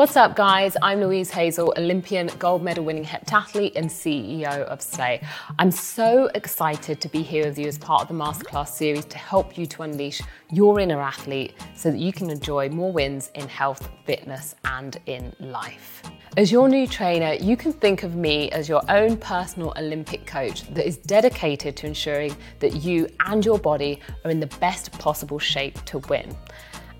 What's up, guys? I'm Louise Hazel, Olympian gold medal winning heptathlete and CEO of Slay. I'm so excited to be here with you as part of the masterclass series to help you to unleash your inner athlete so that you can enjoy more wins in health, fitness, and in life. As your new trainer, you can think of me as your own personal Olympic coach that is dedicated to ensuring that you and your body are in the best possible shape to win.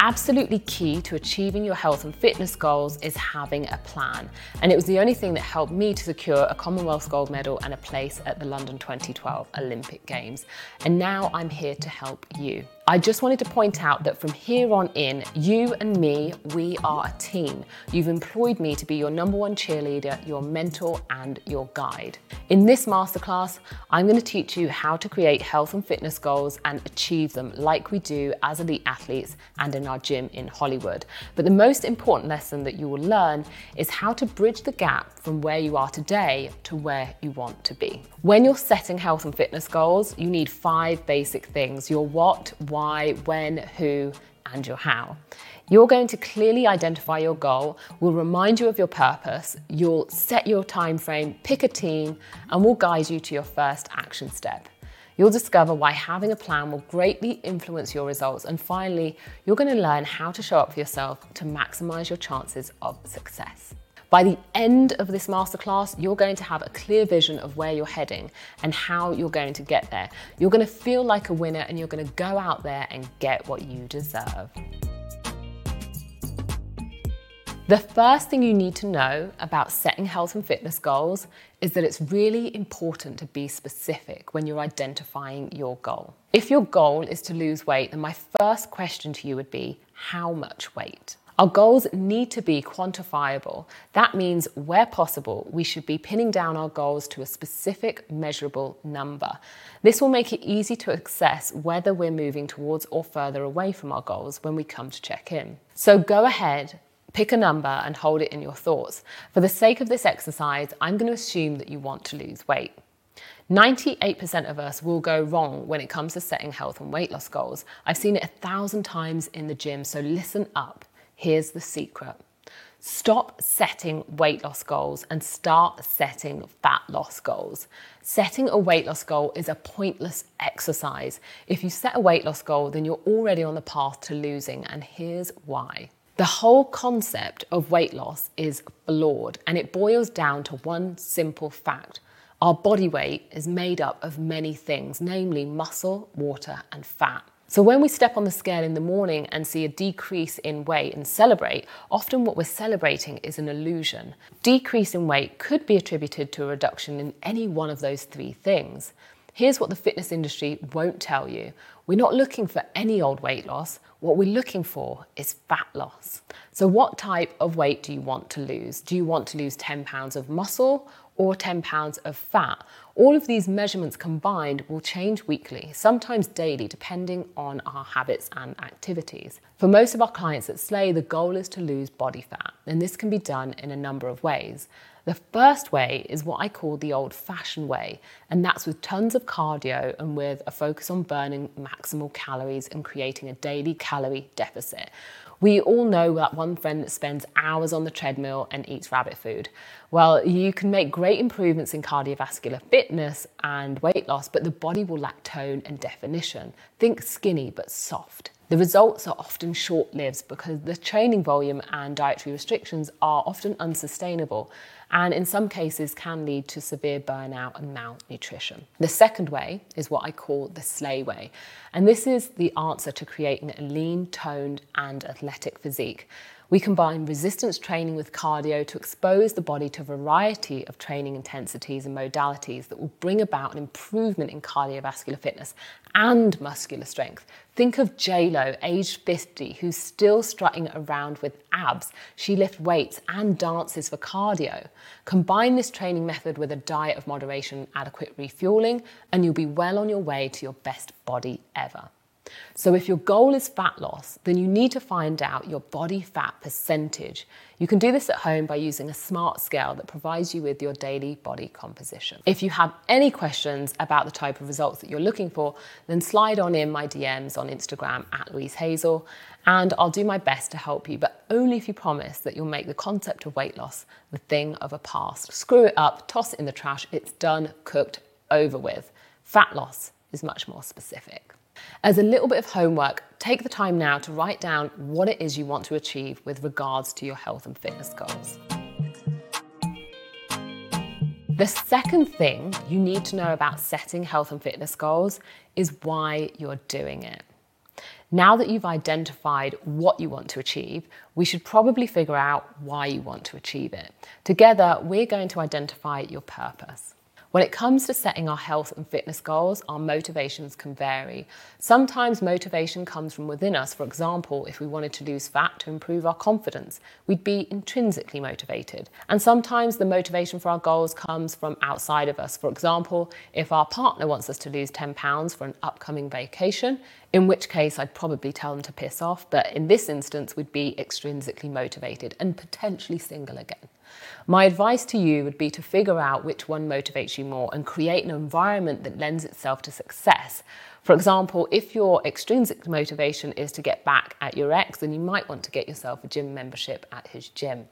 Absolutely key to achieving your health and fitness goals is having a plan. And it was the only thing that helped me to secure a Commonwealth gold medal and a place at the London 2012 Olympic Games. And now I'm here to help you. I just wanted to point out that from here on in, you and me, we are a team. You've employed me to be your number one cheerleader, your mentor, and your guide. In this masterclass, I'm going to teach you how to create health and fitness goals and achieve them like we do as elite athletes and in our gym in Hollywood. But the most important lesson that you will learn is how to bridge the gap from where you are today to where you want to be. When you're setting health and fitness goals, you need five basic things your what, when, who, and your how. You're going to clearly identify your goal, we'll remind you of your purpose, you'll set your time frame, pick a team, and we'll guide you to your first action step. You'll discover why having a plan will greatly influence your results. And finally, you're going to learn how to show up for yourself to maximize your chances of success. By the end of this masterclass, you're going to have a clear vision of where you're heading and how you're going to get there. You're going to feel like a winner and you're going to go out there and get what you deserve. The first thing you need to know about setting health and fitness goals is that it's really important to be specific when you're identifying your goal. If your goal is to lose weight, then my first question to you would be how much weight? Our goals need to be quantifiable. That means, where possible, we should be pinning down our goals to a specific measurable number. This will make it easy to assess whether we're moving towards or further away from our goals when we come to check in. So go ahead, pick a number and hold it in your thoughts. For the sake of this exercise, I'm going to assume that you want to lose weight. 98% of us will go wrong when it comes to setting health and weight loss goals. I've seen it a thousand times in the gym, so listen up. Here's the secret. Stop setting weight loss goals and start setting fat loss goals. Setting a weight loss goal is a pointless exercise. If you set a weight loss goal, then you're already on the path to losing, and here's why. The whole concept of weight loss is flawed, and it boils down to one simple fact. Our body weight is made up of many things, namely muscle, water, and fat. So when we step on the scale in the morning and see a decrease in weight and celebrate, often what we're celebrating is an illusion. Decrease in weight could be attributed to a reduction in any one of those three things. Here's what the fitness industry won't tell you. We're not looking for any old weight loss. What we're looking for is fat loss. So, what type of weight do you want to lose? Do you want to lose 10 pounds of muscle or 10 pounds of fat. All of these measurements combined will change weekly, sometimes daily, depending on our habits and activities. For most of our clients at Slay, the goal is to lose body fat, and this can be done in a number of ways. The first way is what I call the old fashioned way, and that's with tons of cardio and with a focus on burning maximal calories and creating a daily calorie deficit. We all know that one friend that spends hours on the treadmill and eats rabbit food. Well, you can make great improvements in cardiovascular fitness and weight loss, but the body will lack tone and definition. Think skinny but soft. The results are often short lived because the training volume and dietary restrictions are often unsustainable and in some cases can lead to severe burnout and malnutrition. The second way is what I call the slay way, and this is the answer to creating a lean, toned, and athletic physique. We combine resistance training with cardio to expose the body to a variety of training intensities and modalities that will bring about an improvement in cardiovascular fitness and muscular strength. Think of Lo, aged 50, who's still strutting around with abs. She lifts weights and dances for cardio. Combine this training method with a diet of moderation, and adequate refueling, and you'll be well on your way to your best body ever. So, if your goal is fat loss, then you need to find out your body fat percentage. You can do this at home by using a smart scale that provides you with your daily body composition. If you have any questions about the type of results that you're looking for, then slide on in my DMs on Instagram at Louise Hazel, and I'll do my best to help you, but only if you promise that you'll make the concept of weight loss the thing of a past. Screw it up, toss it in the trash, it's done, cooked, over with. Fat loss is much more specific. As a little bit of homework, take the time now to write down what it is you want to achieve with regards to your health and fitness goals. The second thing you need to know about setting health and fitness goals is why you're doing it. Now that you've identified what you want to achieve, we should probably figure out why you want to achieve it. Together, we're going to identify your purpose. When it comes to setting our health and fitness goals, our motivations can vary. Sometimes motivation comes from within us. For example, if we wanted to lose fat to improve our confidence, we'd be intrinsically motivated. And sometimes the motivation for our goals comes from outside of us. For example, if our partner wants us to lose 10 pounds for an upcoming vacation, in which case I'd probably tell them to piss off, but in this instance, we'd be extrinsically motivated and potentially single again. My advice to you would be to figure out which one motivates you more and create an environment that lends itself to success. For example, if your extrinsic motivation is to get back at your ex, then you might want to get yourself a gym membership at his gym.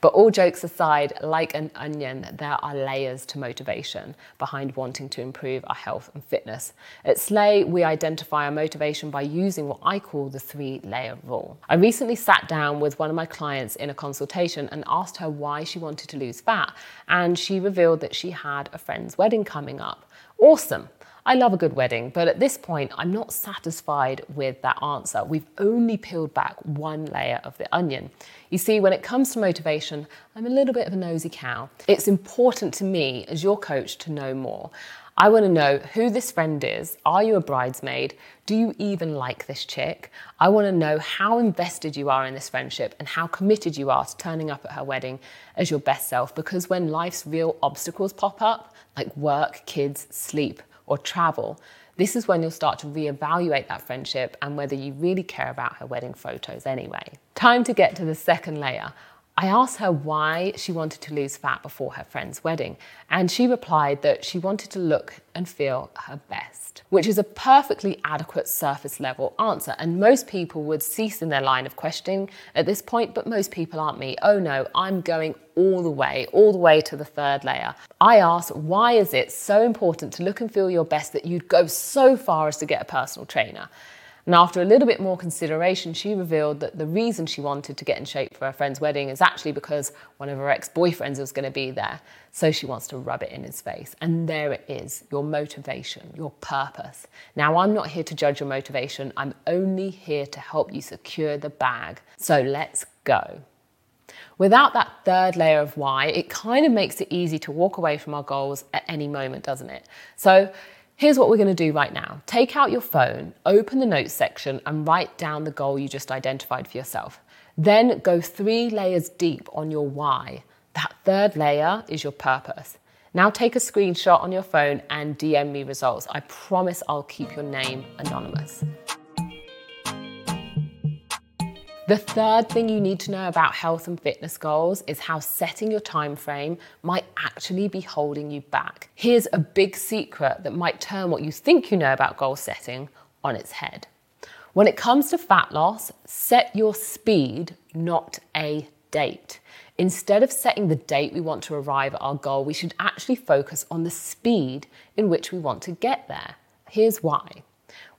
But all jokes aside, like an onion, there are layers to motivation behind wanting to improve our health and fitness. At Slay, we identify our motivation by using what I call the three layer rule. I recently sat down with one of my clients in a consultation and asked her why she wanted to lose fat, and she revealed that she had a friend's wedding coming up. Awesome. I love a good wedding, but at this point, I'm not satisfied with that answer. We've only peeled back one layer of the onion. You see, when it comes to motivation, I'm a little bit of a nosy cow. It's important to me, as your coach, to know more. I want to know who this friend is. Are you a bridesmaid? Do you even like this chick? I want to know how invested you are in this friendship and how committed you are to turning up at her wedding as your best self. Because when life's real obstacles pop up, like work, kids, sleep, or travel, this is when you'll start to reevaluate that friendship and whether you really care about her wedding photos anyway. Time to get to the second layer. I asked her why she wanted to lose fat before her friend's wedding, and she replied that she wanted to look and feel her best, which is a perfectly adequate surface level answer. And most people would cease in their line of questioning at this point, but most people aren't me. Oh no, I'm going all the way, all the way to the third layer. I asked, why is it so important to look and feel your best that you'd go so far as to get a personal trainer? And after a little bit more consideration, she revealed that the reason she wanted to get in shape for her friend's wedding is actually because one of her ex boyfriends was going to be there. So she wants to rub it in his face. And there it is your motivation, your purpose. Now, I'm not here to judge your motivation, I'm only here to help you secure the bag. So let's go. Without that third layer of why, it kind of makes it easy to walk away from our goals at any moment, doesn't it? So Here's what we're going to do right now. Take out your phone, open the notes section, and write down the goal you just identified for yourself. Then go three layers deep on your why. That third layer is your purpose. Now take a screenshot on your phone and DM me results. I promise I'll keep your name anonymous. The third thing you need to know about health and fitness goals is how setting your time frame might actually be holding you back. Here's a big secret that might turn what you think you know about goal setting on its head. When it comes to fat loss, set your speed, not a date. Instead of setting the date we want to arrive at our goal, we should actually focus on the speed in which we want to get there. Here's why.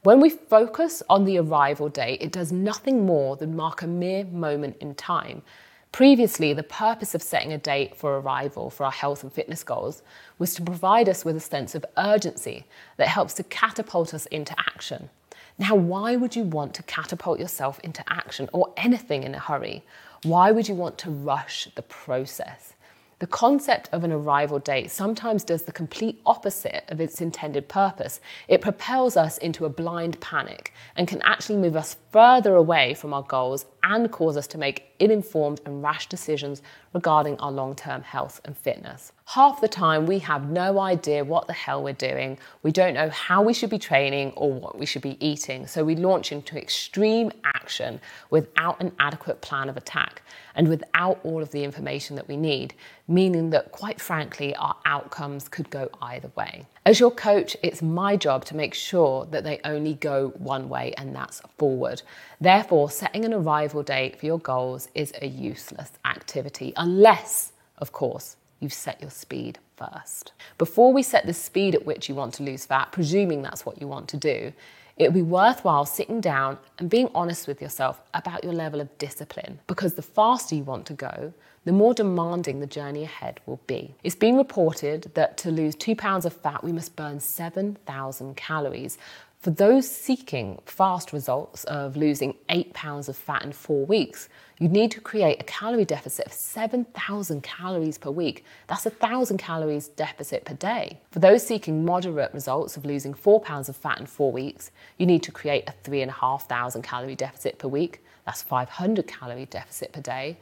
When we focus on the arrival date, it does nothing more than mark a mere moment in time. Previously, the purpose of setting a date for arrival for our health and fitness goals was to provide us with a sense of urgency that helps to catapult us into action. Now, why would you want to catapult yourself into action or anything in a hurry? Why would you want to rush the process? The concept of an arrival date sometimes does the complete opposite of its intended purpose. It propels us into a blind panic and can actually move us further away from our goals and cause us to make ill-informed and rash decisions regarding our long-term health and fitness. Half the time we have no idea what the hell we're doing. We don't know how we should be training or what we should be eating. So we launch into extreme action without an adequate plan of attack and without all of the information that we need, meaning that quite frankly, our outcomes could go either way. As your coach, it's my job to make sure that they only go one way and that's forward. Therefore, setting an arrival date for your goals is a useless activity, unless, of course, you've set your speed first. Before we set the speed at which you want to lose fat, presuming that's what you want to do, it would be worthwhile sitting down and being honest with yourself about your level of discipline because the faster you want to go, the more demanding the journey ahead will be. It's been reported that to lose two pounds of fat, we must burn 7,000 calories. For those seeking fast results of losing eight pounds of fat in four weeks, you need to create a calorie deficit of 7,000 calories per week. That's a 1,000 calories deficit per day. For those seeking moderate results of losing four pounds of fat in four weeks, you need to create a 3,500 calorie deficit per week. That's 500 calorie deficit per day.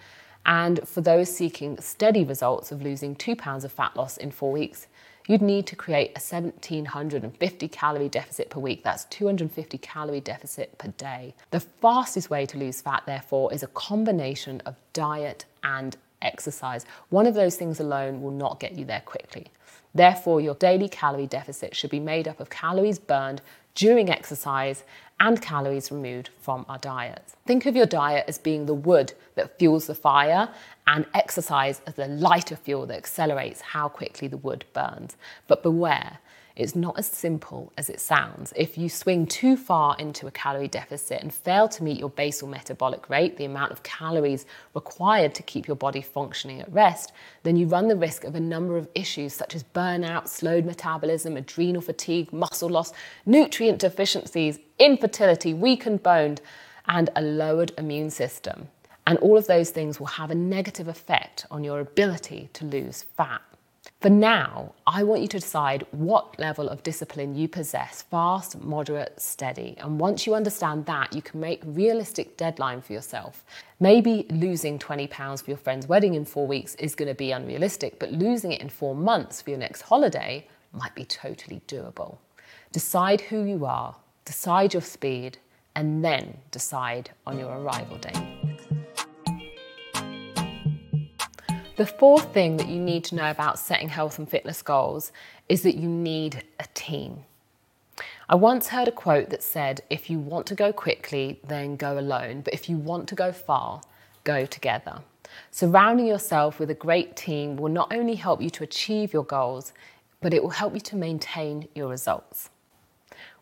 And for those seeking steady results of losing two pounds of fat loss in four weeks, you'd need to create a 1750 calorie deficit per week. That's 250 calorie deficit per day. The fastest way to lose fat, therefore, is a combination of diet and exercise. One of those things alone will not get you there quickly. Therefore, your daily calorie deficit should be made up of calories burned during exercise and calories removed from our diets. Think of your diet as being the wood that fuels the fire and exercise as the lighter fuel that accelerates how quickly the wood burns. But beware, it's not as simple as it sounds. If you swing too far into a calorie deficit and fail to meet your basal metabolic rate, the amount of calories required to keep your body functioning at rest, then you run the risk of a number of issues such as burnout, slowed metabolism, adrenal fatigue, muscle loss, nutrient deficiencies, infertility, weakened bone, and a lowered immune system. And all of those things will have a negative effect on your ability to lose fat. For now, I want you to decide what level of discipline you possess fast, moderate, steady. And once you understand that, you can make realistic deadline for yourself. Maybe losing 20 pounds for your friend's wedding in four weeks is going to be unrealistic, but losing it in four months for your next holiday might be totally doable. Decide who you are, decide your speed, and then decide on your arrival date. The fourth thing that you need to know about setting health and fitness goals is that you need a team. I once heard a quote that said, if you want to go quickly, then go alone, but if you want to go far, go together. Surrounding yourself with a great team will not only help you to achieve your goals, but it will help you to maintain your results.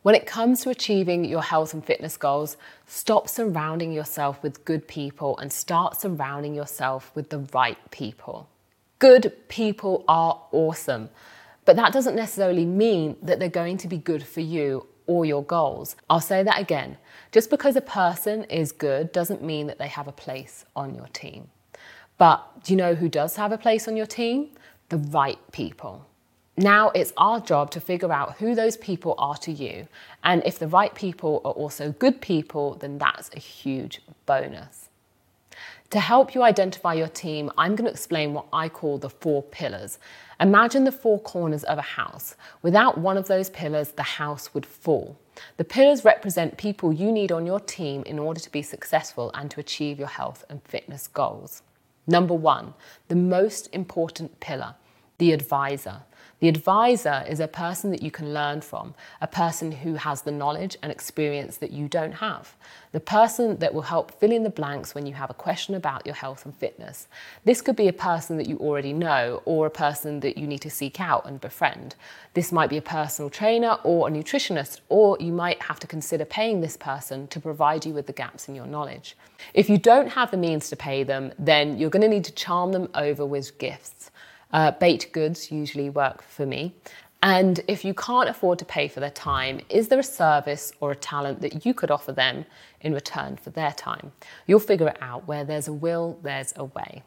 When it comes to achieving your health and fitness goals, stop surrounding yourself with good people and start surrounding yourself with the right people. Good people are awesome, but that doesn't necessarily mean that they're going to be good for you or your goals. I'll say that again. Just because a person is good doesn't mean that they have a place on your team. But do you know who does have a place on your team? The right people. Now it's our job to figure out who those people are to you. And if the right people are also good people, then that's a huge bonus. To help you identify your team, I'm going to explain what I call the four pillars. Imagine the four corners of a house. Without one of those pillars, the house would fall. The pillars represent people you need on your team in order to be successful and to achieve your health and fitness goals. Number one, the most important pillar, the advisor. The advisor is a person that you can learn from, a person who has the knowledge and experience that you don't have, the person that will help fill in the blanks when you have a question about your health and fitness. This could be a person that you already know or a person that you need to seek out and befriend. This might be a personal trainer or a nutritionist, or you might have to consider paying this person to provide you with the gaps in your knowledge. If you don't have the means to pay them, then you're going to need to charm them over with gifts. Uh, baked goods usually work for me. And if you can't afford to pay for their time, is there a service or a talent that you could offer them in return for their time? You'll figure it out. Where there's a will, there's a way.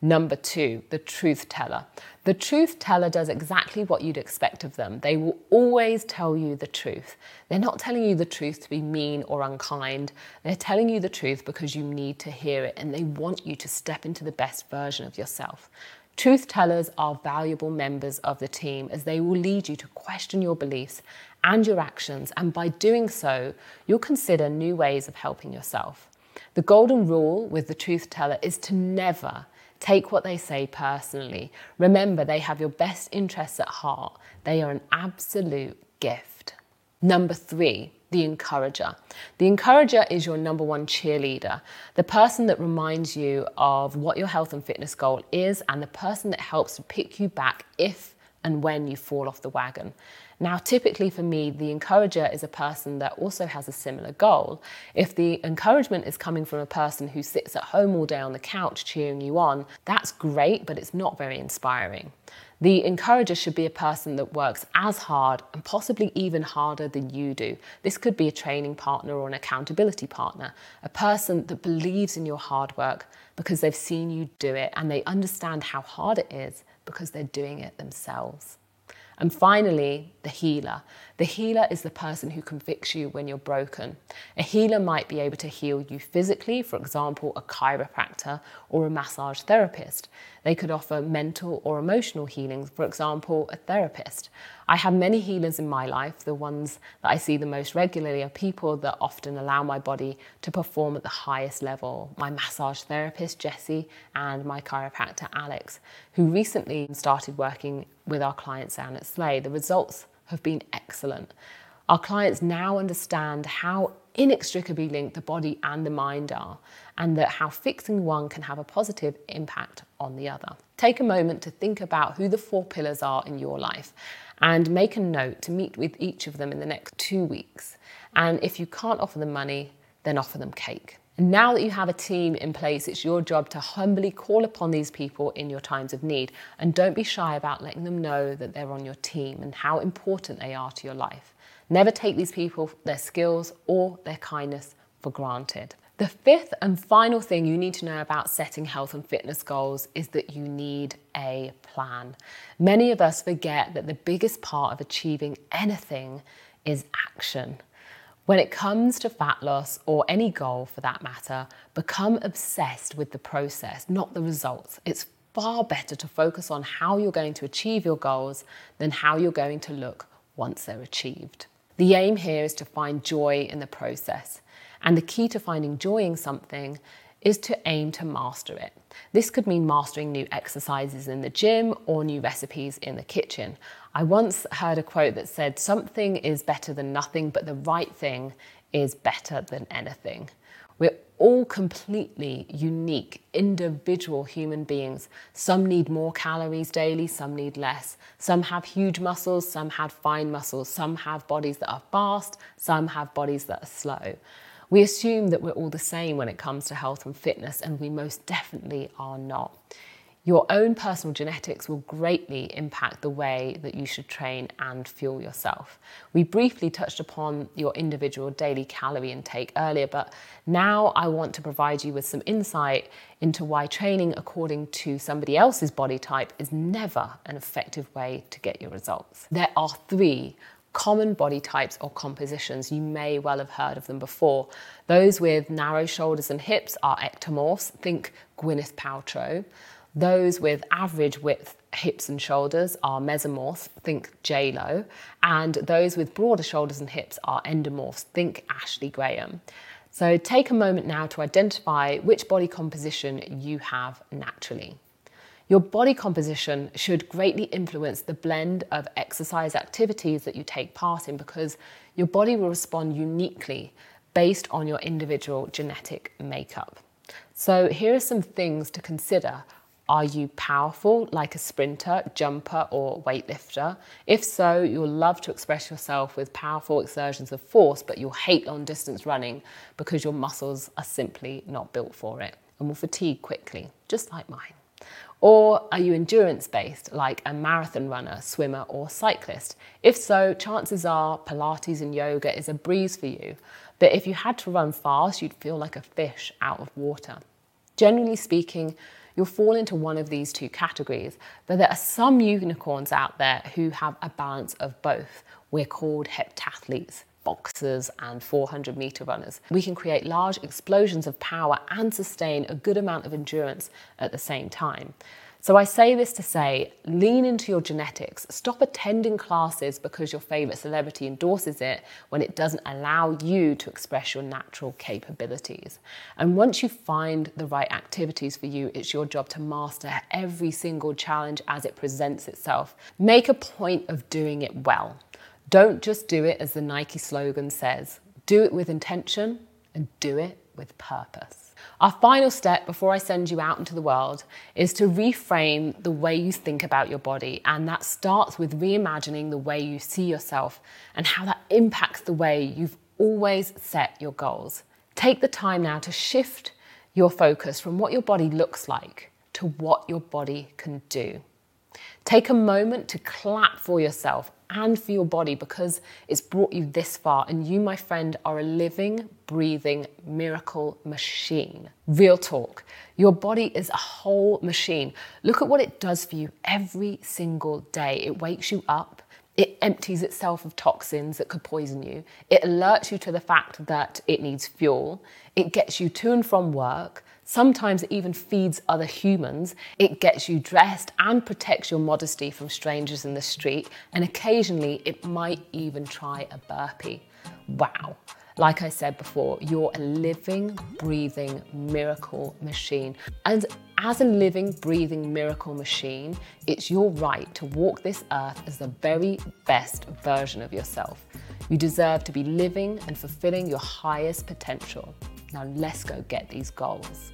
Number two, the truth teller. The truth teller does exactly what you'd expect of them. They will always tell you the truth. They're not telling you the truth to be mean or unkind. They're telling you the truth because you need to hear it and they want you to step into the best version of yourself. Truth tellers are valuable members of the team as they will lead you to question your beliefs and your actions, and by doing so, you'll consider new ways of helping yourself. The golden rule with the truth teller is to never Take what they say personally. Remember, they have your best interests at heart. They are an absolute gift. Number three, the encourager. The encourager is your number one cheerleader, the person that reminds you of what your health and fitness goal is, and the person that helps to pick you back if and when you fall off the wagon. Now, typically for me, the encourager is a person that also has a similar goal. If the encouragement is coming from a person who sits at home all day on the couch cheering you on, that's great, but it's not very inspiring. The encourager should be a person that works as hard and possibly even harder than you do. This could be a training partner or an accountability partner, a person that believes in your hard work because they've seen you do it and they understand how hard it is because they're doing it themselves. And finally, the healer. The healer is the person who convicts you when you're broken. A healer might be able to heal you physically, for example, a chiropractor or a massage therapist. They could offer mental or emotional healings, for example, a therapist. I have many healers in my life. The ones that I see the most regularly are people that often allow my body to perform at the highest level. My massage therapist, Jessie, and my chiropractor, Alex, who recently started working with our clients down at Slay. The results have been excellent. Our clients now understand how inextricably linked the body and the mind are, and that how fixing one can have a positive impact on the other. Take a moment to think about who the four pillars are in your life and make a note to meet with each of them in the next two weeks. And if you can't offer them money, then offer them cake. And now that you have a team in place, it's your job to humbly call upon these people in your times of need. And don't be shy about letting them know that they're on your team and how important they are to your life. Never take these people, their skills, or their kindness for granted. The fifth and final thing you need to know about setting health and fitness goals is that you need a plan. Many of us forget that the biggest part of achieving anything is action. When it comes to fat loss or any goal for that matter, become obsessed with the process, not the results. It's far better to focus on how you're going to achieve your goals than how you're going to look once they're achieved. The aim here is to find joy in the process. And the key to finding joy in something is to aim to master it. This could mean mastering new exercises in the gym or new recipes in the kitchen. I once heard a quote that said, Something is better than nothing, but the right thing is better than anything. We're all completely unique, individual human beings. Some need more calories daily, some need less. Some have huge muscles, some have fine muscles. Some have bodies that are fast, some have bodies that are slow. We assume that we're all the same when it comes to health and fitness, and we most definitely are not. Your own personal genetics will greatly impact the way that you should train and fuel yourself. We briefly touched upon your individual daily calorie intake earlier, but now I want to provide you with some insight into why training according to somebody else's body type is never an effective way to get your results. There are three common body types or compositions. You may well have heard of them before. Those with narrow shoulders and hips are ectomorphs, think Gwyneth Paltrow. Those with average width hips and shoulders are mesomorphs, think J-Lo. And those with broader shoulders and hips are endomorphs, think Ashley Graham. So take a moment now to identify which body composition you have naturally. Your body composition should greatly influence the blend of exercise activities that you take part in because your body will respond uniquely based on your individual genetic makeup. So, here are some things to consider. Are you powerful, like a sprinter, jumper, or weightlifter? If so, you'll love to express yourself with powerful exertions of force, but you'll hate long distance running because your muscles are simply not built for it and will fatigue quickly, just like mine. Or are you endurance based, like a marathon runner, swimmer, or cyclist? If so, chances are Pilates and yoga is a breeze for you. But if you had to run fast, you'd feel like a fish out of water. Generally speaking, you'll fall into one of these two categories. But there are some unicorns out there who have a balance of both. We're called heptathletes boxers and 400 meter runners. We can create large explosions of power and sustain a good amount of endurance at the same time. So I say this to say, lean into your genetics. Stop attending classes because your favorite celebrity endorses it when it doesn't allow you to express your natural capabilities. And once you find the right activities for you, it's your job to master every single challenge as it presents itself. Make a point of doing it well. Don't just do it as the Nike slogan says. Do it with intention and do it with purpose. Our final step before I send you out into the world is to reframe the way you think about your body. And that starts with reimagining the way you see yourself and how that impacts the way you've always set your goals. Take the time now to shift your focus from what your body looks like to what your body can do. Take a moment to clap for yourself and for your body because it's brought you this far. And you, my friend, are a living, breathing miracle machine. Real talk. Your body is a whole machine. Look at what it does for you every single day. It wakes you up. It empties itself of toxins that could poison you. It alerts you to the fact that it needs fuel. It gets you to and from work. Sometimes it even feeds other humans. It gets you dressed and protects your modesty from strangers in the street. And occasionally it might even try a burpee. Wow. Like I said before, you're a living, breathing miracle machine. And as a living, breathing miracle machine, it's your right to walk this earth as the very best version of yourself. You deserve to be living and fulfilling your highest potential. Now let's go get these goals.